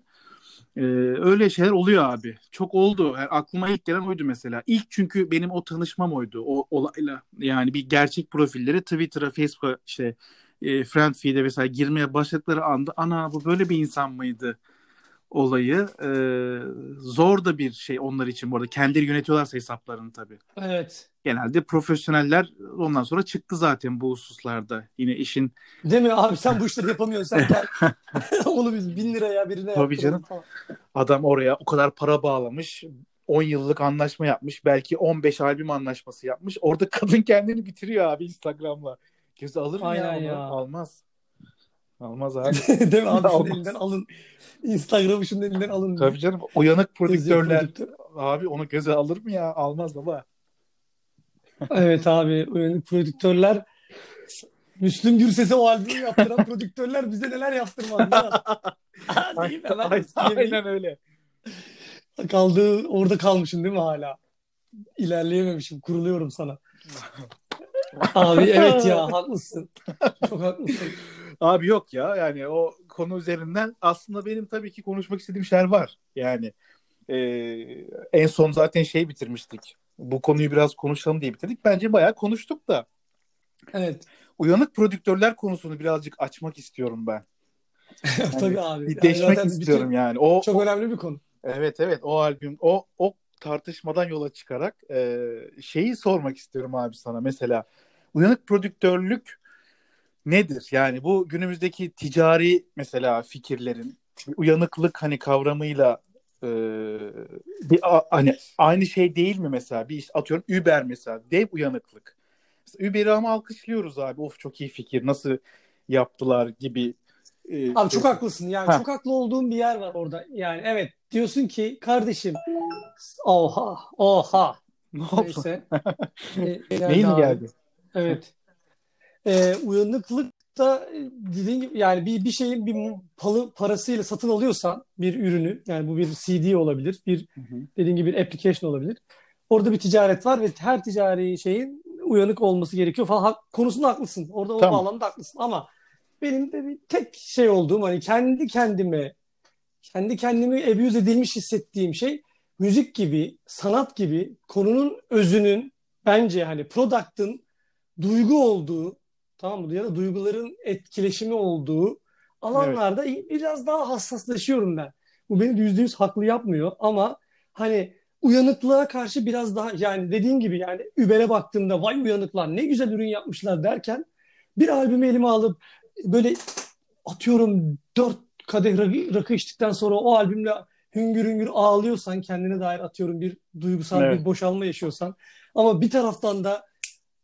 Speaker 3: Ee, öyle şeyler oluyor abi. Çok oldu. Yani aklıma ilk gelen oydu mesela. İlk çünkü benim o tanışmam oydu. O olayla. Yani bir gerçek profilleri Twitter'a, Facebook'a işte e, friend feed'e vesaire girmeye başladıkları anda ana bu böyle bir insan mıydı olayı. Ee, zor da bir şey onlar için bu arada. Kendileri yönetiyorlarsa hesaplarını tabii.
Speaker 2: Evet.
Speaker 3: Genelde profesyoneller ondan sonra çıktı zaten bu hususlarda. Yine işin
Speaker 2: Değil mi abi sen bu işleri yapamıyorsun sen [laughs] gel. [laughs] Onu biz bin liraya birine
Speaker 3: Tabii canım.
Speaker 2: falan.
Speaker 3: adam oraya o kadar para bağlamış. 10 yıllık anlaşma yapmış. Belki 15 albüm anlaşması yapmış. Orada kadın kendini bitiriyor abi Instagram'la. Gözü alır mı ya
Speaker 2: Aynen
Speaker 3: onu?
Speaker 2: ya.
Speaker 3: Almaz. Almaz abi. [laughs]
Speaker 2: Değil mi abi [laughs] şunun elinden alın. Instagram'ı şunun elinden alın.
Speaker 3: Tabii canım. Uyanık prodüktörler.
Speaker 2: prodüktör.
Speaker 3: Abi onu göze alır mı ya? Almaz baba.
Speaker 2: Evet abi uyanık prodüktörler Müslüm Gürses'e o albümü yaptıran [laughs] prodüktörler bize neler yaptırmaz ya. Değil mi? Bir-
Speaker 3: Aynen öyle.
Speaker 2: Kaldığı orada kalmışım değil mi hala? İlerleyememişim. Kuruluyorum sana. Abi evet ya haklısın. Çok haklısın.
Speaker 3: Abi yok ya yani o konu üzerinden aslında benim tabii ki konuşmak istediğim şeyler var. Yani e, en son zaten şey bitirmiştik. Bu konuyu biraz konuşalım diye bitirdik. Bence bayağı konuştuk da.
Speaker 2: Evet.
Speaker 3: Uyanık prodüktörler konusunu birazcık açmak istiyorum ben. [laughs]
Speaker 2: Tabii abi.
Speaker 3: Bir
Speaker 2: Yani
Speaker 3: deşmek
Speaker 2: zaten bütün-
Speaker 3: istiyorum yani. O
Speaker 2: Çok önemli bir konu.
Speaker 3: evet evet o albüm o o tartışmadan yola çıkarak e, şeyi sormak istiyorum abi sana. Mesela uyanık prodüktörlük nedir? Yani bu günümüzdeki ticari mesela fikirlerin uyanıklık hani kavramıyla e, bir, hani aynı şey değil mi mesela? Bir atıyorum Uber mesela dev uyanıklık. Mesela Uber'i ama alkışlıyoruz abi. Of çok iyi fikir. Nasıl yaptılar gibi.
Speaker 2: E, abi çok haklısın. Yani ha. çok haklı olduğum bir yer var orada. Yani evet diyorsun ki kardeşim oha oha [laughs]
Speaker 3: ne oldu? Neyse. [laughs] e, Neyi mi geldi?
Speaker 2: Evet. Ee, uyanıklık da dediğin gibi yani bir, bir şeyin bir palı parasıyla satın alıyorsan bir ürünü yani bu bir CD olabilir bir hı hı. dediğin gibi bir application olabilir. Orada bir ticaret var ve her ticari şeyin uyanık olması gerekiyor falan. Ha, konusunda haklısın. Orada tamam. o bağlamda haklısın ama benim de bir tek şey olduğum hani kendi kendime kendi kendimi abuse edilmiş hissettiğim şey müzik gibi, sanat gibi konunun özünün bence hani product'ın duygu olduğu tamam mı? Ya da duyguların etkileşimi olduğu alanlarda evet. biraz daha hassaslaşıyorum ben. Bu beni yüzde yüz haklı yapmıyor ama hani uyanıklığa karşı biraz daha yani dediğin gibi yani Uber'e baktığımda vay uyanıklar ne güzel ürün yapmışlar derken bir albümü elime alıp böyle atıyorum dört kadeh rakı, rakı içtikten sonra o albümle hüngür hüngür ağlıyorsan kendine dair atıyorum bir duygusal evet. bir boşalma yaşıyorsan ama bir taraftan da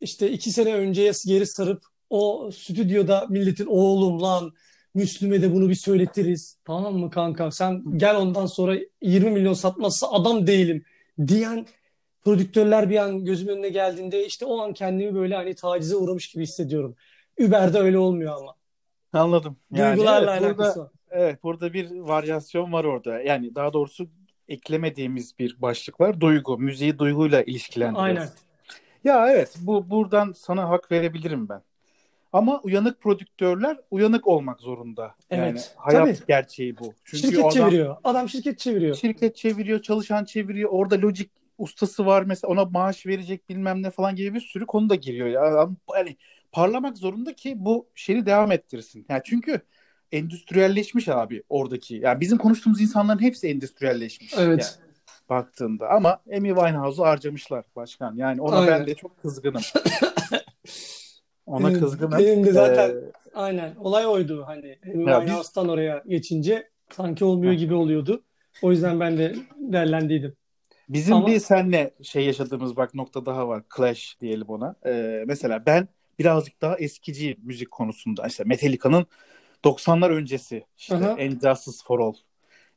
Speaker 2: işte iki sene önceye geri sarıp o stüdyoda milletin oğlum lan Müslüme de bunu bir söyletiriz. Tamam mı kanka? Sen gel ondan sonra 20 milyon satmazsa adam değilim diyen prodüktörler bir an gözümün önüne geldiğinde işte o an kendimi böyle hani tacize uğramış gibi hissediyorum. Uber'de öyle olmuyor ama.
Speaker 3: Anladım.
Speaker 2: Yani Duygularla evet, alakası
Speaker 3: burada, Evet burada bir varyasyon var orada. Yani daha doğrusu eklemediğimiz bir başlık var. Duygu. Müziği duyguyla ilişkilendiriyoruz. Aynen. Ya evet bu buradan sana hak verebilirim ben. Ama uyanık prodüktörler uyanık olmak zorunda. Evet. Yani hayat tabii. gerçeği bu.
Speaker 2: Çünkü şirket adam, çeviriyor. Adam şirket çeviriyor.
Speaker 3: Şirket çeviriyor, çalışan çeviriyor. Orada lojik ustası var mesela ona maaş verecek bilmem ne falan gibi bir sürü konu da giriyor. Ya. Yani parlamak zorunda ki bu şeyi devam ettirsin. Yani çünkü endüstriyelleşmiş abi oradaki. Yani bizim konuştuğumuz insanların hepsi endüstriyelleşmiş.
Speaker 2: Evet.
Speaker 3: Yani baktığında ama Amy Winehouse'u harcamışlar başkan. Yani ona Aynen. ben de çok kızgınım. [laughs] Ona kızgınım.
Speaker 2: Benim de zaten ee, aynen olay oydu hani Winehouse'tan biz... oraya geçince sanki olmuyor gibi oluyordu. O yüzden ben de derlendiydim.
Speaker 3: Bizim Ama... bir senle şey yaşadığımız bak nokta daha var. Clash diyelim ona. Ee, mesela ben birazcık daha eskici müzik konusunda. İşte Metallica'nın 90'lar öncesi işte And Justice for All.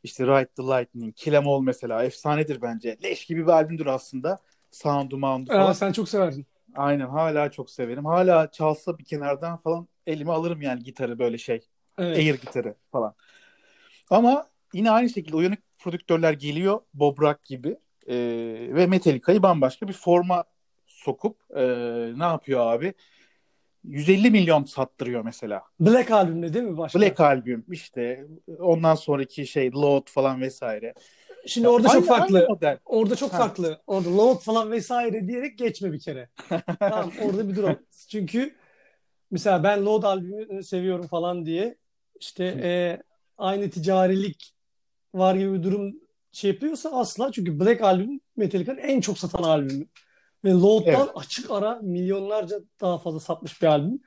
Speaker 3: İşte Ride the Lightning, Kill Em All mesela efsanedir bence. Leş gibi bir albümdür aslında. Sound'u, Mound'u
Speaker 2: falan. Aa, sen çok severdin.
Speaker 3: Aynen hala çok severim. Hala çalsa bir kenardan falan elime alırım yani gitarı böyle şey. Evet. Air gitarı falan. Ama yine aynı şekilde uyanık prodüktörler geliyor Bob Rock gibi e, ve Metallica'yı bambaşka bir forma sokup e, ne yapıyor abi? 150 milyon sattırıyor mesela.
Speaker 2: Black albümde değil mi başka?
Speaker 3: Black albüm işte ondan sonraki şey Load falan vesaire.
Speaker 2: Şimdi orada aynı, çok farklı. Orada çok ha. farklı. Orada load falan vesaire diyerek geçme bir kere. [laughs] tamam orada bir durum. Çünkü mesela ben load albümünü seviyorum falan diye işte e, aynı ticarilik var gibi bir durum şey yapıyorsa asla. Çünkü Black albüm Metallica'nın en çok satan albümü. Ve Load'dan evet. açık ara milyonlarca daha fazla satmış bir albüm.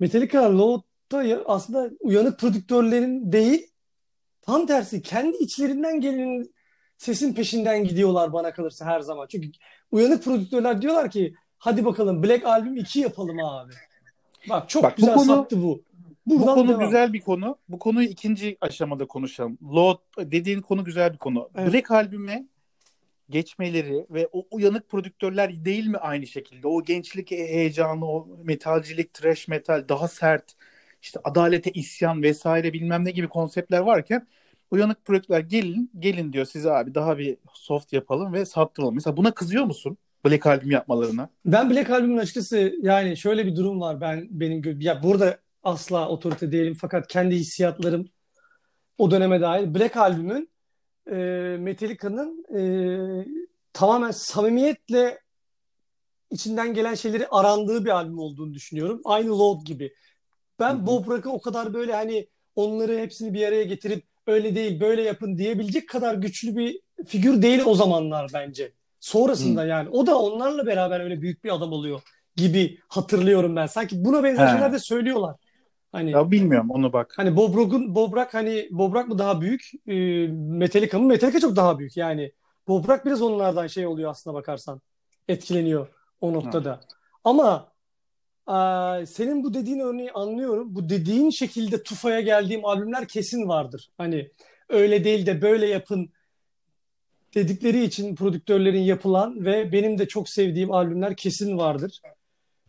Speaker 2: Metallica Load'da aslında uyanık prodüktörlerin değil tam tersi kendi içlerinden gelen sesin peşinden gidiyorlar bana kalırsa her zaman. Çünkü uyanık prodüktörler diyorlar ki hadi bakalım Black Album 2 yapalım abi. Bak çok Bak, güzel bu konu, sattı bu.
Speaker 3: Buradan bu konu devam. güzel bir konu. Bu konuyu ikinci aşamada konuşalım. Load dediğin konu güzel bir konu. Evet. Black albüme geçmeleri ve o uyanık prodüktörler değil mi aynı şekilde? O gençlik heyecanı, o metalcilik, trash metal, daha sert, işte adalete isyan vesaire bilmem ne gibi konseptler varken uyanık prodüktörler gelin, gelin diyor size abi daha bir soft yapalım ve sattıralım. Mesela buna kızıyor musun? Black albüm yapmalarına.
Speaker 2: Ben Black albümün açıkçası yani şöyle bir durum var ben benim ya burada asla otorite değilim fakat kendi hissiyatlarım o döneme dair Black albümün e, Metallica'nın e, tamamen samimiyetle içinden gelen şeyleri arandığı bir albüm olduğunu düşünüyorum. Aynı Load gibi. Ben Bob Rock'ı o kadar böyle hani onları hepsini bir araya getirip öyle değil böyle yapın diyebilecek kadar güçlü bir figür değil o zamanlar bence. Sonrasında
Speaker 3: Hı.
Speaker 2: yani o da onlarla beraber öyle büyük bir adam oluyor gibi hatırlıyorum ben. Sanki buna benzer
Speaker 3: He.
Speaker 2: şeyler de söylüyorlar. Hani
Speaker 3: Ya bilmiyorum onu bak.
Speaker 2: hani Bob Rock'un Bob Rock hani Bob Rock mı daha büyük? E, Metallica mı? Metallica çok daha büyük. Yani Bob Rock biraz onlardan şey oluyor aslına bakarsan. Etkileniyor o noktada. Ama senin bu dediğin örneği anlıyorum. Bu dediğin şekilde Tufa'ya geldiğim albümler kesin vardır. Hani öyle değil de böyle yapın dedikleri için prodüktörlerin yapılan ve benim de çok sevdiğim albümler kesin vardır.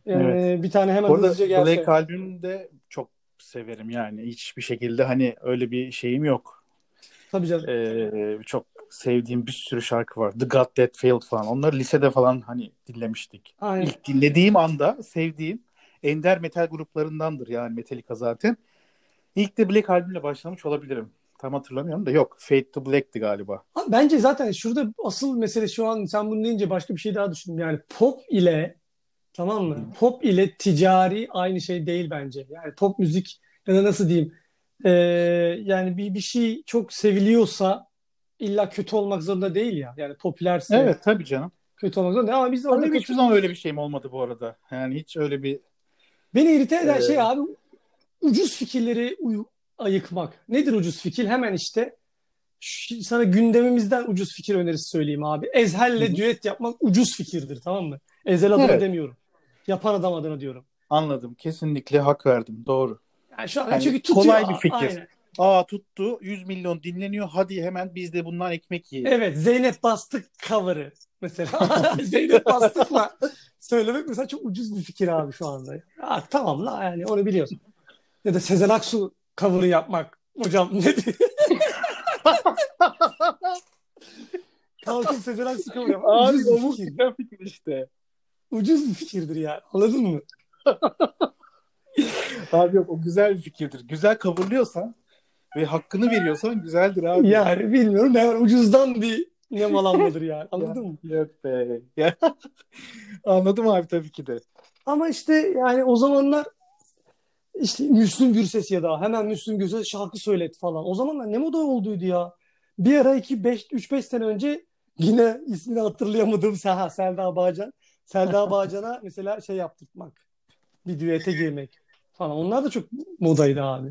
Speaker 2: Ee,
Speaker 3: Evet.
Speaker 2: bir tane hemen
Speaker 3: Bu arada
Speaker 2: hızlıca gelse.
Speaker 3: Black Album'u de çok severim yani. Hiçbir şekilde hani öyle bir şeyim yok.
Speaker 2: Tabii canım.
Speaker 3: Ee, çok sevdiğim bir sürü şarkı var. The God That Failed falan. Onları lisede falan hani dinlemiştik.
Speaker 2: Aynen.
Speaker 3: İlk dinlediğim anda sevdiğim ender metal gruplarındandır yani Metallica zaten. İlk de Black albümle başlamış olabilirim. Tam hatırlamıyorum da yok. Fade to Black'ti galiba.
Speaker 2: Abi Bence zaten şurada asıl mesele şu an sen bunu deyince başka bir şey daha düşündüm. Yani pop ile tamam mı? Pop ile ticari aynı şey değil bence. Yani pop müzik ya da nasıl diyeyim ee, yani bir, bir şey çok seviliyorsa illa kötü olmak zorunda değil ya. Yani popülerse
Speaker 3: Evet tabii canım.
Speaker 2: kötü olmak zorunda. Ama biz orada kötü...
Speaker 3: hiçbir zaman öyle bir şeyim olmadı bu arada. Yani hiç öyle bir
Speaker 2: Beni irite eden
Speaker 3: Ee,
Speaker 2: şey abi ucuz fikirleri uy- ayıkmak. Nedir ucuz fikir? Hemen işte sana gündemimizden ucuz fikir önerisi söyleyeyim abi. Ezhel'le
Speaker 3: hı.
Speaker 2: düet yapmak ucuz fikirdir tamam mı? Ezel adına
Speaker 3: Evet.
Speaker 2: demiyorum. Yapan adam adına diyorum.
Speaker 3: anladım. Kesinlikle hak verdim. Doğru.
Speaker 2: Yani şu an
Speaker 3: Yani
Speaker 2: çünkü tutuyor.
Speaker 3: kolay bir fikir.
Speaker 2: Aynen.
Speaker 3: Aa tuttu. 100 milyon dinleniyor. Hadi hemen biz de bundan ekmek yiyelim.
Speaker 2: Evet Zeynep Bastık cover'ı mesela. [laughs] Zeynep Bastık'la söylemek mesela çok ucuz bir fikir abi şu anda. Ya, tamam la yani onu biliyorsun. Ya da Sezen Aksu cover'ı yapmak. Hocam ne diyor? [laughs] Kalkıp Sezen Aksu cover yapmak.
Speaker 3: Abi
Speaker 2: ucuz
Speaker 3: o
Speaker 2: fikir.
Speaker 3: güzel fikir işte.
Speaker 2: Ucuz bir fikirdir yani. Anladın mı? [laughs]
Speaker 3: Abi yok o güzel bir fikirdir. Güzel coverlıyorsan ve hakkını veriyorsan güzeldir abi.
Speaker 2: Yani bilmiyorum ne var ucuzdan bir nemalanmadır yani. [laughs] Anladın mı?
Speaker 3: Yok be. Ya. [laughs] Anladım abi tabii ki de.
Speaker 2: Ama işte yani o zamanlar işte Müslüm Gürses ya da hemen Müslüm Gürses şarkı söylet falan. O zamanlar ne moda olduydu ya. Bir ara 2 5 3 5 sene önce yine ismini hatırlayamadığım Seha Selda Bağcan. Selda [laughs] Bağcan'a mesela şey yaptırmak. Bir düete girmek falan. Onlar da çok modaydı abi.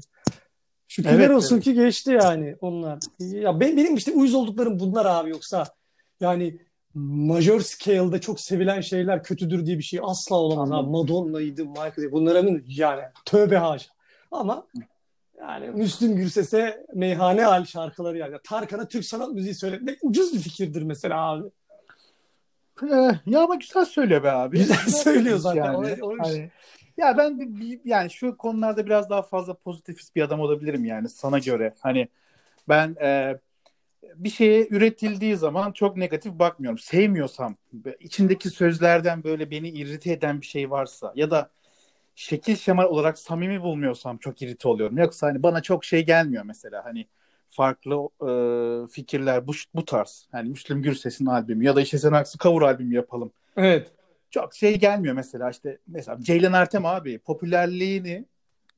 Speaker 2: Şükürler
Speaker 3: Evet,
Speaker 2: olsun
Speaker 3: evet.
Speaker 2: ki geçti yani onlar. Ya ben, benim işte uyuz olduklarım bunlar abi yoksa yani major scale'da çok sevilen şeyler kötüdür diye bir şey asla olamaz abi.
Speaker 3: Anladım.
Speaker 2: Madonna'ydı, Michael bunların yani tövbe haşa. Ama yani Müslüm Gürses'e meyhane hal şarkıları yani. Tarkan'a Türk sanat müziği söyletmek ucuz bir fikirdir mesela abi.
Speaker 3: Eh, ya ama güzel söylüyor be abi.
Speaker 2: Güzel söylüyor zaten. Ona- ona şey-
Speaker 3: Hani- ya ben yani şu konularda biraz daha fazla pozitifist bir adam olabilirim yani sana göre. Hani ben e, bir şeye üretildiği zaman çok negatif bakmıyorum. Sevmiyorsam, içindeki sözlerden böyle beni irrite eden bir şey varsa ya da şekil şemal olarak samimi bulmuyorsam çok irrite oluyorum. Yoksa hani bana çok şey gelmiyor mesela hani farklı e, fikirler bu bu tarz. Hani Müslüm Gürses'in albümü ya da işte Aksu cover albümü yapalım.
Speaker 2: Evet.
Speaker 3: Çok şey gelmiyor mesela işte mesela Ceylan Ertem abi popülerliğini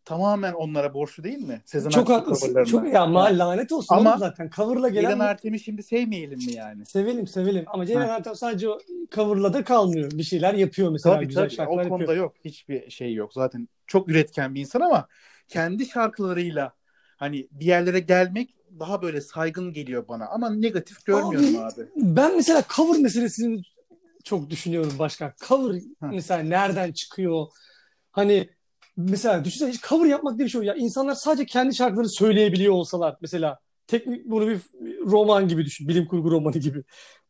Speaker 3: tamamen onlara borçlu değil mi? Sezen
Speaker 2: Çok haklısın. Çok ya ama lanet olsun
Speaker 3: Ama
Speaker 2: zaten. Cover'la
Speaker 3: Ceylan
Speaker 2: gelen
Speaker 3: Ertem'i şimdi sevmeyelim mi yani?
Speaker 2: sevelim sevelim. Ama Ceylan
Speaker 3: Ha.
Speaker 2: Ertem sadece o cover'la da kalmıyor. Bir şeyler yapıyor mesela.
Speaker 3: Tabii
Speaker 2: güzel
Speaker 3: tabii
Speaker 2: şarkılar
Speaker 3: o konuda
Speaker 2: yapıyor.
Speaker 3: yok. Hiçbir şey yok. Zaten çok üretken bir insan ama kendi şarkılarıyla hani bir yerlere gelmek daha böyle saygın geliyor bana. Ama negatif görmüyorum abi.
Speaker 2: Ben mesela cover meselesini çok düşünüyorum başka. Cover
Speaker 3: Ha.
Speaker 2: mesela nereden çıkıyor? Hani mesela düşünsene hiç cover yapmak diye bir şey yok. Ya insanlar sadece kendi şarkılarını söyleyebiliyor olsalar mesela teknik bunu bir roman gibi düşün. Bilim kurgu romanı gibi.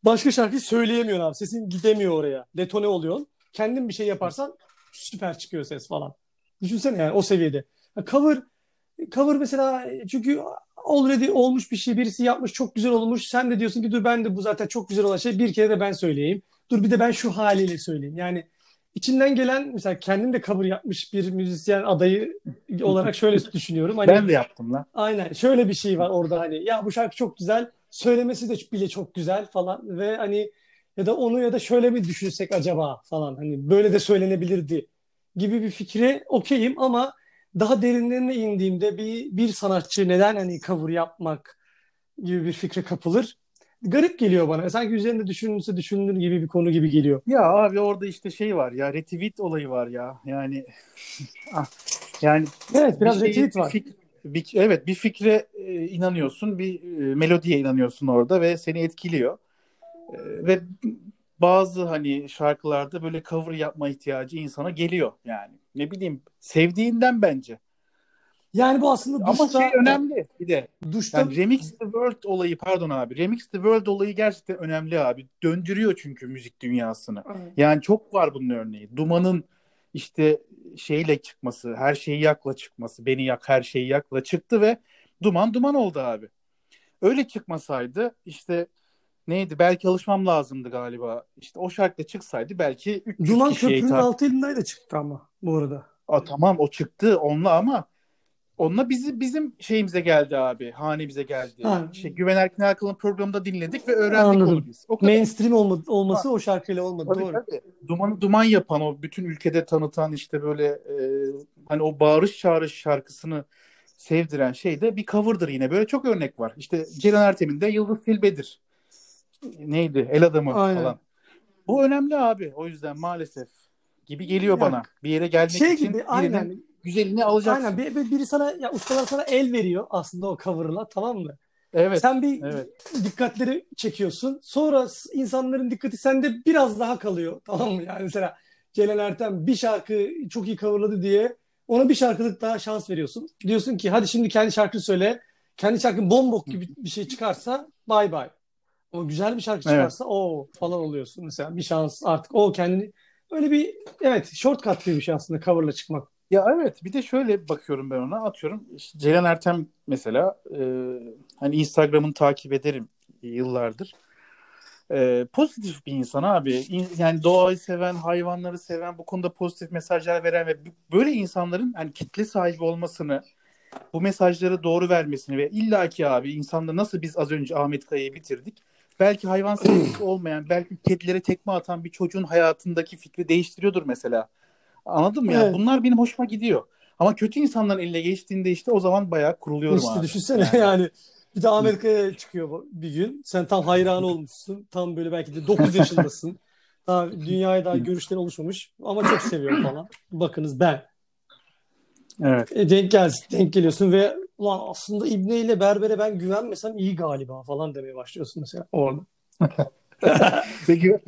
Speaker 2: Başka şarkıyı söyleyemiyorsun abi. Sesin gidemiyor oraya. Detone oluyorsun. Kendin bir şey yaparsan süper çıkıyor ses falan. Düşünsene yani o seviyede. Ya cover cover mesela çünkü already olmuş bir şey birisi yapmış çok güzel olmuş. Sen de diyorsun ki dur ben de bu zaten çok güzel olan şey bir kere de ben söyleyeyim. Dur bir de ben şu haliyle söyleyeyim. Yani içinden gelen mesela kendim de cover yapmış bir müzisyen adayı olarak şöyle [laughs] düşünüyorum. Hani
Speaker 3: Ben de yaptım lan.
Speaker 2: Aynen. Şöyle bir şey var orada hani ya bu şarkı çok güzel, söylemesi de bile çok güzel falan ve hani ya da onu ya da şöyle mi düşünsek acaba falan hani böyle de söylenebilirdi gibi bir fikre okeyim ama daha derinlerine indiğimde bir bir sanatçı neden hani cover yapmak gibi bir fikre kapılır. Garip geliyor bana. Sanki üzerinde düşünülse düşünülür gibi bir konu gibi geliyor.
Speaker 3: Ya abi orada işte şey var ya retweet olayı var ya. Yani [laughs] ah, yani
Speaker 2: Evet biraz
Speaker 3: bir
Speaker 2: retweet var.
Speaker 3: fik- bir- evet bir fikre e, inanıyorsun, bir e, melodiye inanıyorsun orada ve seni etkiliyor. E, ve bazı hani şarkılarda böyle cover yapma ihtiyacı insana geliyor yani. Ne bileyim sevdiğinden bence.
Speaker 2: Yani bu aslında
Speaker 3: Ama
Speaker 2: duşta,
Speaker 3: şey önemli bir de.
Speaker 2: duşta
Speaker 3: Yani Remix the World olayı pardon abi. Remix the World olayı gerçekten önemli abi. Döndürüyor çünkü müzik dünyasını. Yani çok var bunun örneği. Duman'ın işte şeyle çıkması, her şeyi yakla çıkması, beni yak, her şeyi yakla çıktı ve Duman Duman oldu abi. Öyle çıkmasaydı işte neydi? Belki alışmam lazımdı galiba. İşte o şarkıyla çıksaydı belki 300
Speaker 2: Duman
Speaker 3: kişiye
Speaker 2: Köprü'nün
Speaker 3: hitap.
Speaker 2: altı elindeydi çıktı ama bu arada.
Speaker 3: Aa, tamam o çıktı onunla ama onunla bizi bizim şeyimize geldi abi. Hanemize geldi.
Speaker 2: Ha.
Speaker 3: İşte Güven Erkin Erkal'ın programında dinledik ve öğrendik
Speaker 2: Anladım.
Speaker 3: onu biz. O kadar.
Speaker 2: Mainstream olma, olması o şarkıyla olmadı.
Speaker 3: Tabii,
Speaker 2: Doğru.
Speaker 3: tabii. Duman, duman yapan o bütün ülkede tanıtan işte böyle e, hani o bağırış çağırış şarkısını sevdiren şey de bir cover'dır yine. Böyle çok örnek var. İşte Ceren Ertem'in de Yıldız Tilbe'dir. Neydi? El adamı
Speaker 2: Aynen.
Speaker 3: falan. Bu önemli abi. O yüzden maalesef gibi geliyor bana. Bir yere gelmek
Speaker 2: Şey
Speaker 3: için
Speaker 2: gibi
Speaker 3: birinin
Speaker 2: aynen.
Speaker 3: Güzelini alacaksın.
Speaker 2: Aynen bir, bir- biri sana ya ustalar sana el veriyor aslında o cover'la tamam mı?
Speaker 3: Evet.
Speaker 2: Sen bir
Speaker 3: Evet.
Speaker 2: dikkatleri çekiyorsun. Sonra insanların dikkati sende biraz daha kalıyor. Tamam mı? Yani mesela Celal Ertem bir şarkı çok iyi coverladı diye ona bir şarkılık daha şans veriyorsun. Diyorsun ki hadi şimdi kendi şarkını söyle. Kendi şarkın bombok gibi bir şey çıkarsa bay bay. O güzel bir şarkı
Speaker 3: Evet.
Speaker 2: çıkarsa o falan oluyorsun mesela. Bir şans artık o kendini öyle bir evet shortcut gibi bir şey aslında coverla çıkmak.
Speaker 3: Ya evet bir de şöyle bakıyorum ben ona atıyorum işte Ceylan Ertem mesela e, hani Instagram'ını takip ederim yıllardır. E, pozitif bir insan abi. İn- yani doğayı seven, hayvanları seven, bu konuda pozitif mesajlar veren ve böyle insanların hani kitle sahibi olmasını, bu mesajları doğru vermesini ve illaki abi insanda nasıl biz az önce Ahmet Kaya'yı bitirdik. Belki hayvan sevgisi [clears throat] olmayan, belki kedilere tekme atan bir çocuğun hayatındaki fikri değiştiriyordur mesela. Anladın mı ya?
Speaker 2: Evet.
Speaker 3: Bunlar benim hoşuma gidiyor. Ama kötü insanların eline geçtiğinde işte o zaman bayağı kuruluyorum
Speaker 2: İşte
Speaker 3: abi.
Speaker 2: düşünsene yani. Bir de Amerika'ya çıkıyor bir gün. Sen tam hayran olmuşsun. Tam böyle belki de 9 yaşındasın. Daha dünyaya daha görüşlerin oluşmamış. Ama çok seviyorum falan. Bakınız ben.
Speaker 3: Evet.
Speaker 2: E, denk gelsin, denk geliyorsun ve ulan aslında İbne ile Berber'e ben güvenmesem iyi galiba falan demeye başlıyorsun mesela orada. [laughs] [laughs]
Speaker 3: Peki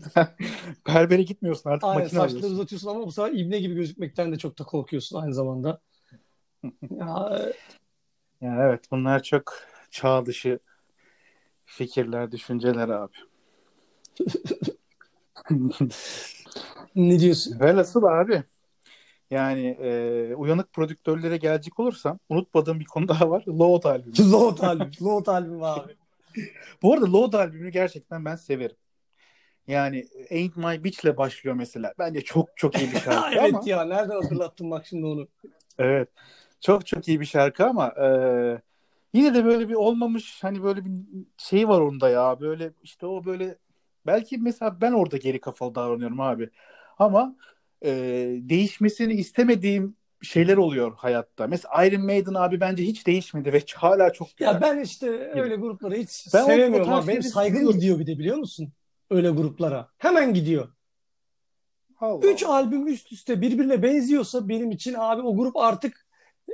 Speaker 3: berbere gitmiyorsun artık
Speaker 2: Aynen
Speaker 3: makine
Speaker 2: saçları
Speaker 3: alıyorsun.
Speaker 2: uzatıyorsun ama bu sefer İbne gibi gözükmekten de çok da korkuyorsun aynı zamanda. [laughs] Ya,
Speaker 3: Yani evet bunlar çok çağ dışı fikirler, düşünceler abi. [laughs]
Speaker 2: ne diyorsun?
Speaker 3: Velhasıl abi yani e, uyanık prodüktörlere gelecek olursam unutmadığım bir konu daha var. Load albümü.
Speaker 2: Load albüm. Load albüm abi.
Speaker 3: Bu arada Load albümünü gerçekten ben severim. Yani Ain't My Bitch'le başlıyor mesela. Bence çok çok iyi bir [laughs] şarkı
Speaker 2: evet
Speaker 3: ama
Speaker 2: ya nereden hatırlattın bak şimdi onu.
Speaker 3: evet. Çok çok iyi bir şarkı ama e, yine de böyle bir olmamış hani böyle bir şey var onda ya. Böyle işte o böyle belki mesela ben orada geri kafalı davranıyorum abi. Ama e, değişmesini istemediğim şeyler oluyor hayatta. Mesela Iron Maiden abi bence hiç değişmedi ve [laughs] hala çok güzel.
Speaker 2: Ya ben işte öyle grupları hiç
Speaker 3: Ben tarz
Speaker 2: abi. Benim saygım
Speaker 3: seviyorum.
Speaker 2: gidiyor bir de biliyor musun? Öyle gruplara. Hemen gidiyor.
Speaker 3: Allah
Speaker 2: Üç albüm üst üste birbirine benziyorsa benim için abi o grup artık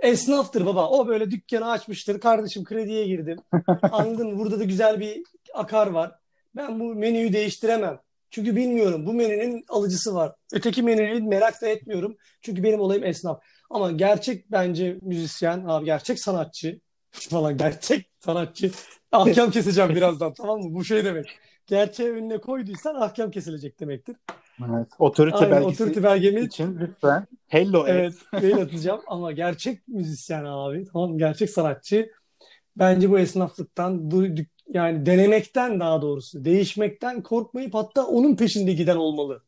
Speaker 2: esnaftır baba. O böyle dükkanı açmıştır. Kardeşim krediye girdim. [laughs] Anladın mı? Burada da güzel bir akar var. Ben bu menüyü değiştiremem. Çünkü bilmiyorum. Bu menünün alıcısı var. Öteki menüyü merak da etmiyorum. Çünkü benim olayım esnaf. Ama gerçek bence müzisyen, abi gerçek sanatçı [laughs] falan gerçek sanatçı. Ahkam keseceğim birazdan [laughs] tamam mı? Bu şey demek. Gerçeği önüne koyduysan ahkam kesilecek demektir.
Speaker 3: Evet. Otorite
Speaker 2: Aynen
Speaker 3: belgesi
Speaker 2: otorite belgemi
Speaker 3: için lütfen. Hello
Speaker 2: evet
Speaker 3: evet.
Speaker 2: mail atacağım ama gerçek müzisyen abi tamam gerçek sanatçı bence bu esnaflıktan yani denemekten daha doğrusu değişmekten korkmayıp hatta onun peşinde giden olmalı.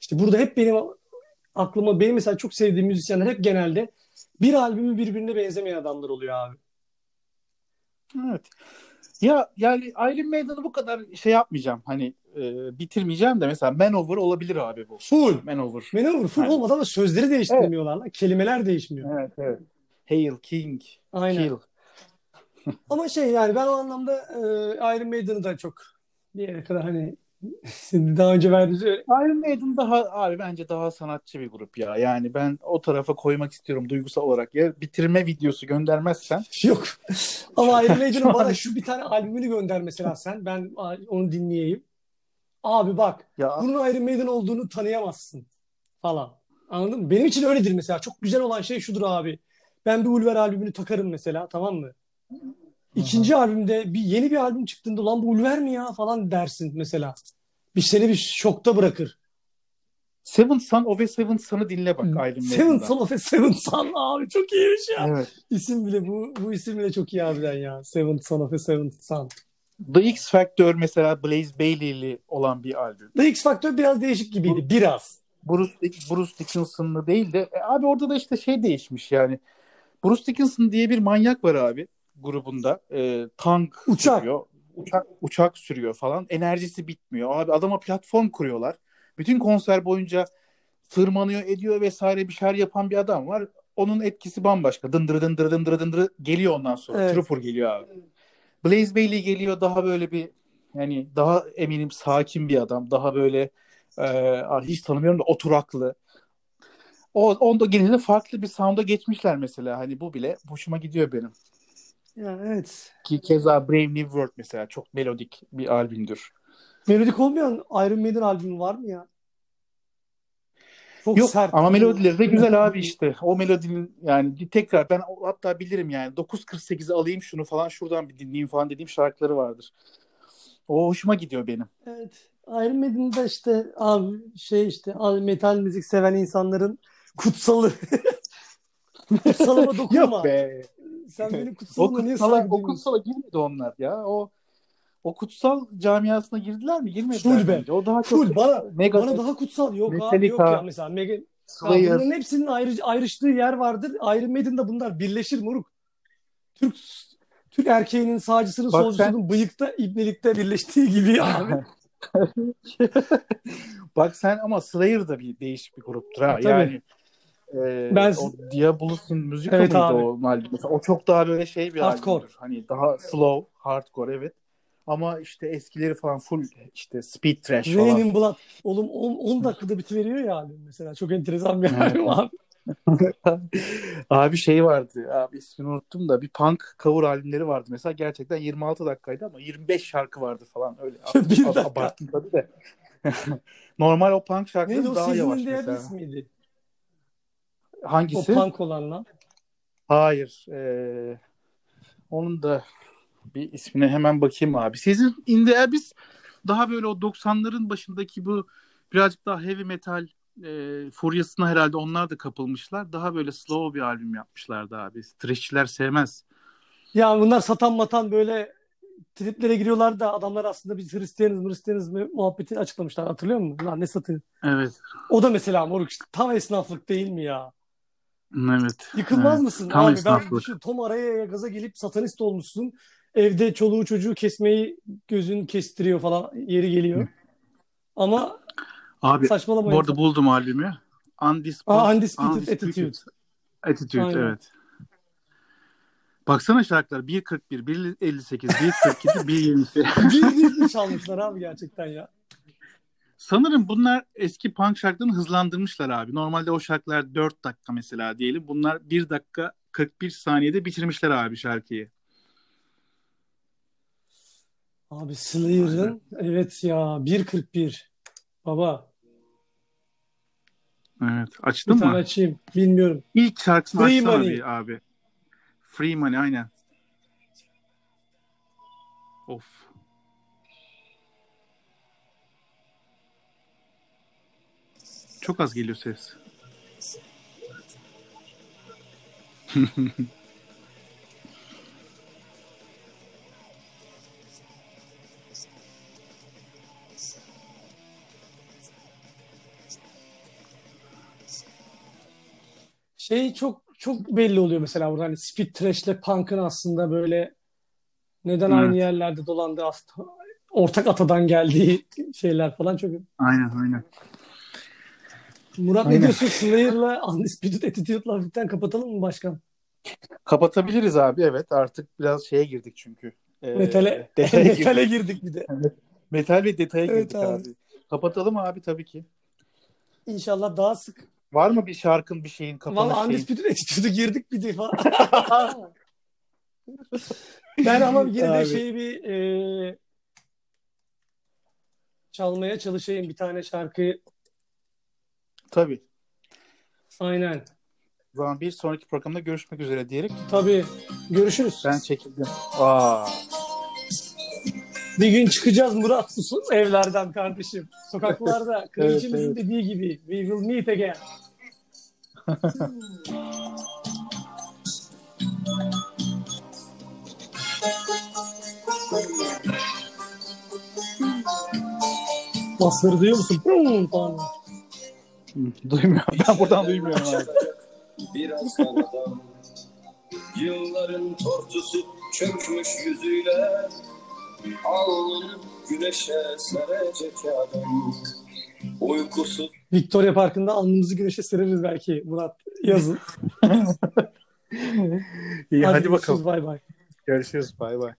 Speaker 2: İşte burada hep benim aklıma benim mesela çok sevdiğim müzisyenler hep genelde bir albümü birbirine benzemeyen adamlar oluyor abi.
Speaker 3: Evet. Ya yani Iron Maiden'ı bu kadar şey yapmayacağım. Hani e, bitirmeyeceğim de mesela Manowar olabilir abi bu.
Speaker 2: Full.
Speaker 3: Manowar.
Speaker 2: Manowar full
Speaker 3: Aynen.
Speaker 2: olmadan da sözleri değiştirmiyorlar lan. Kelimeler değişmiyor.
Speaker 3: Evet evet. Hail King.
Speaker 2: Aynen.
Speaker 3: Kill.
Speaker 2: Ama şey yani ben o anlamda e, Iron Maiden'ı da çok bir yere kadar hani daha önce verdiğiniz öyle.
Speaker 3: Iron Maiden daha abi bence daha sanatçı bir grup ya. Yani ben o tarafa koymak istiyorum duygusal olarak. Ya bitirme videosu göndermezsen
Speaker 2: Yok. Ama Iron [laughs] Maiden'ın bana şu bir tane albümünü gönder mesela sen. Ben onu dinleyeyim. Abi bak
Speaker 3: ya
Speaker 2: bunun Iron Maiden olduğunu tanıyamazsın falan. Anladın mı? Benim için öyledir mesela. Çok güzel olan şey şudur abi. Ben bir Ulver albümünü takarım mesela tamam mı? İkinci albümde bir yeni bir albüm çıktığında lan bu Ulver mi ya falan dersin mesela. Bir seni bir şokta bırakır.
Speaker 3: Seven Son of a Seven Son'ı dinle bak
Speaker 2: Hmm. Seven
Speaker 3: Maiden'dan.
Speaker 2: Son of a Seven Son abi çok iyiymiş ya.
Speaker 3: Evet.
Speaker 2: İsim bile bu bu isim bile çok iyi harbiden ya. Seven Son of a Seven Son.
Speaker 3: The X Factor mesela Blaze Bayley'li olan bir albüm.
Speaker 2: The X Factor biraz değişik gibiydi. Biraz.
Speaker 3: Bruce, Bruce Dickinson'lı değil de e, abi orada da işte şey değişmiş yani. Bruce Dickinson diye bir manyak var abi grubunda. E, tank
Speaker 2: Uçak.
Speaker 3: sürüyor. Uçak, uçak sürüyor falan. Enerjisi bitmiyor. Abi adama platform kuruyorlar. Bütün konser boyunca tırmanıyor ediyor vesaire bir şeyler yapan bir adam var. Onun etkisi bambaşka. Dındırı dındırı dındırı dındırı geliyor ondan sonra.
Speaker 2: Evet.
Speaker 3: Trooper geliyor abi. Blaze Bayley geliyor daha böyle bir yani daha eminim sakin bir adam. Daha böyle e, hiç tanımıyorum da oturaklı. O onda genelde farklı bir sound'a geçmişler mesela. Hani bu bile hoşuma gidiyor benim.
Speaker 2: Ya evet.
Speaker 3: Ki keza Brave New World mesela çok melodik bir albümdür.
Speaker 2: Melodik olmayan Iron Maiden albümü var mı ya? Çok
Speaker 3: Yok
Speaker 2: sert.
Speaker 3: ama melodileri de güzel abi işte. O melodinin yani tekrar ben hatta bilirim yani 9.48'i alayım şunu falan şuradan bir dinleyeyim falan dediğim şarkıları vardır. O hoşuma gidiyor benim.
Speaker 2: Evet. Iron Maiden'da işte abi şey işte abi metal müzik seven insanların kutsalı. [laughs] Kutsalıma dokunma.
Speaker 3: Yok be.
Speaker 2: Sen benim [laughs]
Speaker 3: O
Speaker 2: kutsalıma niye
Speaker 3: kutsala, o kutsala girmedi onlar ya. O o kutsal camiasına girdiler mi? Girmediler
Speaker 2: Full be.
Speaker 3: bence. O daha çok
Speaker 2: Full bana
Speaker 3: Mega
Speaker 2: bana daha kutsal yok abi yok ya mesela Mega
Speaker 3: Slayer.
Speaker 2: bunların hepsinin ayrı, ayrıştığı yer vardır. Iron Maiden'da bunlar birleşir moruk. Türk Türk erkeğinin sağcısının
Speaker 3: Bak
Speaker 2: solcusunun bıyıkta ibnelikte birleştiği gibi [laughs] abi.
Speaker 3: Bak sen ama Slayer da bir değişik bir gruptur ha.
Speaker 2: Tabii.
Speaker 3: Yani e,
Speaker 2: Ben-
Speaker 3: o Diabolus'un müzik
Speaker 2: Evet
Speaker 3: mıydı
Speaker 2: abi.
Speaker 3: o albüm? Mesela o çok daha böyle şey bir
Speaker 2: Hardcore.
Speaker 3: albümdür. Hani daha slow, hardcore evet. Ama işte eskileri falan full işte speed trash
Speaker 2: Rain
Speaker 3: falan.
Speaker 2: in Blood. Oğlum 10, 10 dakikada bitiveriyor ya albüm mesela. Çok enteresan bir albüm abi. [laughs]
Speaker 3: abi şey vardı. Abi ismini unuttum da bir punk cover albümleri vardı. Mesela gerçekten 26 dakikaydı ama 25 şarkı vardı falan öyle. [laughs]
Speaker 2: Bir dakika.
Speaker 3: Abarttım tabii de. [laughs] Normal o punk şarkıları
Speaker 2: Neydi o
Speaker 3: daha yavaş mesela.
Speaker 2: Diabetes miydi? O
Speaker 3: Hangisi?
Speaker 2: punk olanla.
Speaker 3: Hayır. eee, onun da bir ismine hemen bakayım abi. Sizin In The Abyss daha böyle o 90'ların başındaki bu birazcık daha heavy metal e, furyasına herhalde onlar da kapılmışlar. Daha böyle slow bir albüm yapmışlardı abi. Thrashçiler sevmez.
Speaker 2: Ya bunlar satan matan böyle triplere giriyorlar da adamlar aslında biz Hristiyanız Hristiyanız mı muhabbeti açıklamışlar. Hatırlıyor musun? Lan ne satıyor?
Speaker 3: Evet.
Speaker 2: O da mesela moruk işte tam esnaflık değil mi ya?
Speaker 3: Evet.
Speaker 2: Yıkılmaz
Speaker 3: Evet.
Speaker 2: mısın
Speaker 3: Tam
Speaker 2: abi? Ben şu Tom araya gaza gelip satanist olmuşsun. Evde çoluğu çocuğu kesmeyi gözün kestiriyor falan yeri geliyor. Ama
Speaker 3: Abi
Speaker 2: saçmalamayın.
Speaker 3: bu arada buldum albümü. Undisputed,
Speaker 2: Aa, Undisputed Attitude.
Speaker 3: Attitude
Speaker 2: Aynen.
Speaker 3: evet. Baksana şarkılar 1.41, 1.58, 1.42, 1.28.
Speaker 2: bir bir [laughs] çalmışlar abi gerçekten ya.
Speaker 3: Sanırım bunlar eski punk şarkılarını hızlandırmışlar abi. Normalde o şarkılar 4 dakika mesela diyelim. Bunlar 1 dakika 41 saniyede bitirmişler abi şarkıyı.
Speaker 2: Abi Slayer'ın evet ya 1.41 baba
Speaker 3: Evet.
Speaker 2: bir
Speaker 3: Açtın
Speaker 2: tane
Speaker 3: mı?
Speaker 2: açayım bilmiyorum.
Speaker 3: İlk şarkısını
Speaker 2: Free
Speaker 3: açsana
Speaker 2: Money.
Speaker 3: bir abi. Free Money aynen. Of. Çok az geliyor ses. [laughs]
Speaker 2: Şey çok çok belli oluyor mesela burada hani Speed Trash'le Punk'ın aslında böyle neden
Speaker 3: Evet.
Speaker 2: aynı yerlerde dolandığı aslında ortak atadan geldiği [laughs] şeyler falan çok.
Speaker 3: Aynen aynen.
Speaker 2: Murat ne
Speaker 3: Aynen.
Speaker 2: diyorsun Slayer'la Undisputed Attitude'la hafiften kapatalım mı başkan?
Speaker 3: Kapatabiliriz abi evet artık biraz şeye girdik çünkü. Ee,
Speaker 2: Metale, [laughs]
Speaker 3: detaya girdik.
Speaker 2: metale girdik bir de.
Speaker 3: Metal ve detaya
Speaker 2: Evet
Speaker 3: girdik
Speaker 2: abi.
Speaker 3: abi. Kapatalım abi tabii ki.
Speaker 2: İnşallah daha sık.
Speaker 3: Var mı bir şarkın bir şeyin kapanış
Speaker 2: Valla
Speaker 3: şeyin?
Speaker 2: Undisputed Attitude'u girdik bir defa. [laughs] ben ama yine de
Speaker 3: Abi.
Speaker 2: şeyi bir e, çalmaya çalışayım bir tane şarkı.
Speaker 3: Tabii.
Speaker 2: Aynen.
Speaker 3: O zaman bir sonraki programda görüşmek üzere diyerek
Speaker 2: Tabii. Görüşürüz.
Speaker 3: ben çekildim. Aa.
Speaker 2: Bir gün çıkacağız Murat bu evlerden kardeşim. Sokaklarda [laughs] kraliçemizin
Speaker 3: evet.
Speaker 2: dediği gibi we will meet again. [laughs] Basları duyuyor musun? Falan. [laughs]
Speaker 3: Duymuyorum. Ben buradan duymuyorum abi.
Speaker 1: Biraz Yılların tortusu çökmüş yüzüyle Alnını güneşe serecek adam Uykusuz
Speaker 2: Victoria Parkı'nda alnımızı güneşe sereriz belki Murat yazın. [laughs]
Speaker 3: İyi hadi,
Speaker 2: görüşürüz,
Speaker 3: bakalım.
Speaker 2: Bay bay.
Speaker 3: Görüşürüz. Bay bay.